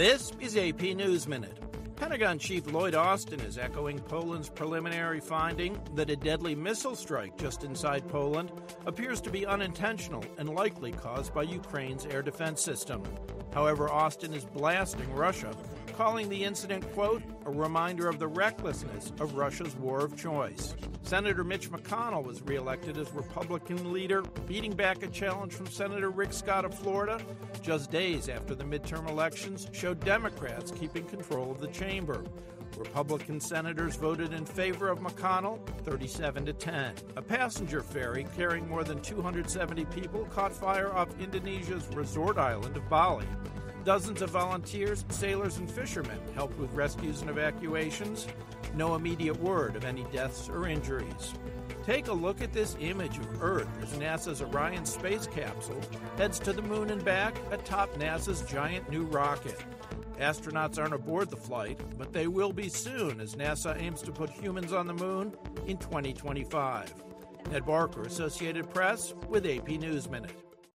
This is AP News Minute. Pentagon Chief Lloyd Austin is echoing Poland's preliminary finding that a deadly missile strike just inside Poland appears to be unintentional and likely caused by Ukraine's air defense system. However, Austin is blasting Russia, calling the incident, quote, a reminder of the recklessness of Russia's war of choice. Senator Mitch McConnell was reelected as Republican leader, beating back a challenge from Senator Rick Scott of Florida just days after the midterm elections showed Democrats keeping control of the chamber. Republican senators voted in favor of McConnell 37 to 10. A passenger ferry carrying more than 270 people caught fire off Indonesia's resort island of Bali. Dozens of volunteers, sailors, and fishermen helped with rescues and evacuations. No immediate word of any deaths or injuries. Take a look at this image of Earth as NASA's Orion space capsule heads to the moon and back atop NASA's giant new rocket. Astronauts aren't aboard the flight, but they will be soon as NASA aims to put humans on the moon in 2025. Ned Barker, Associated Press, with AP News Minute.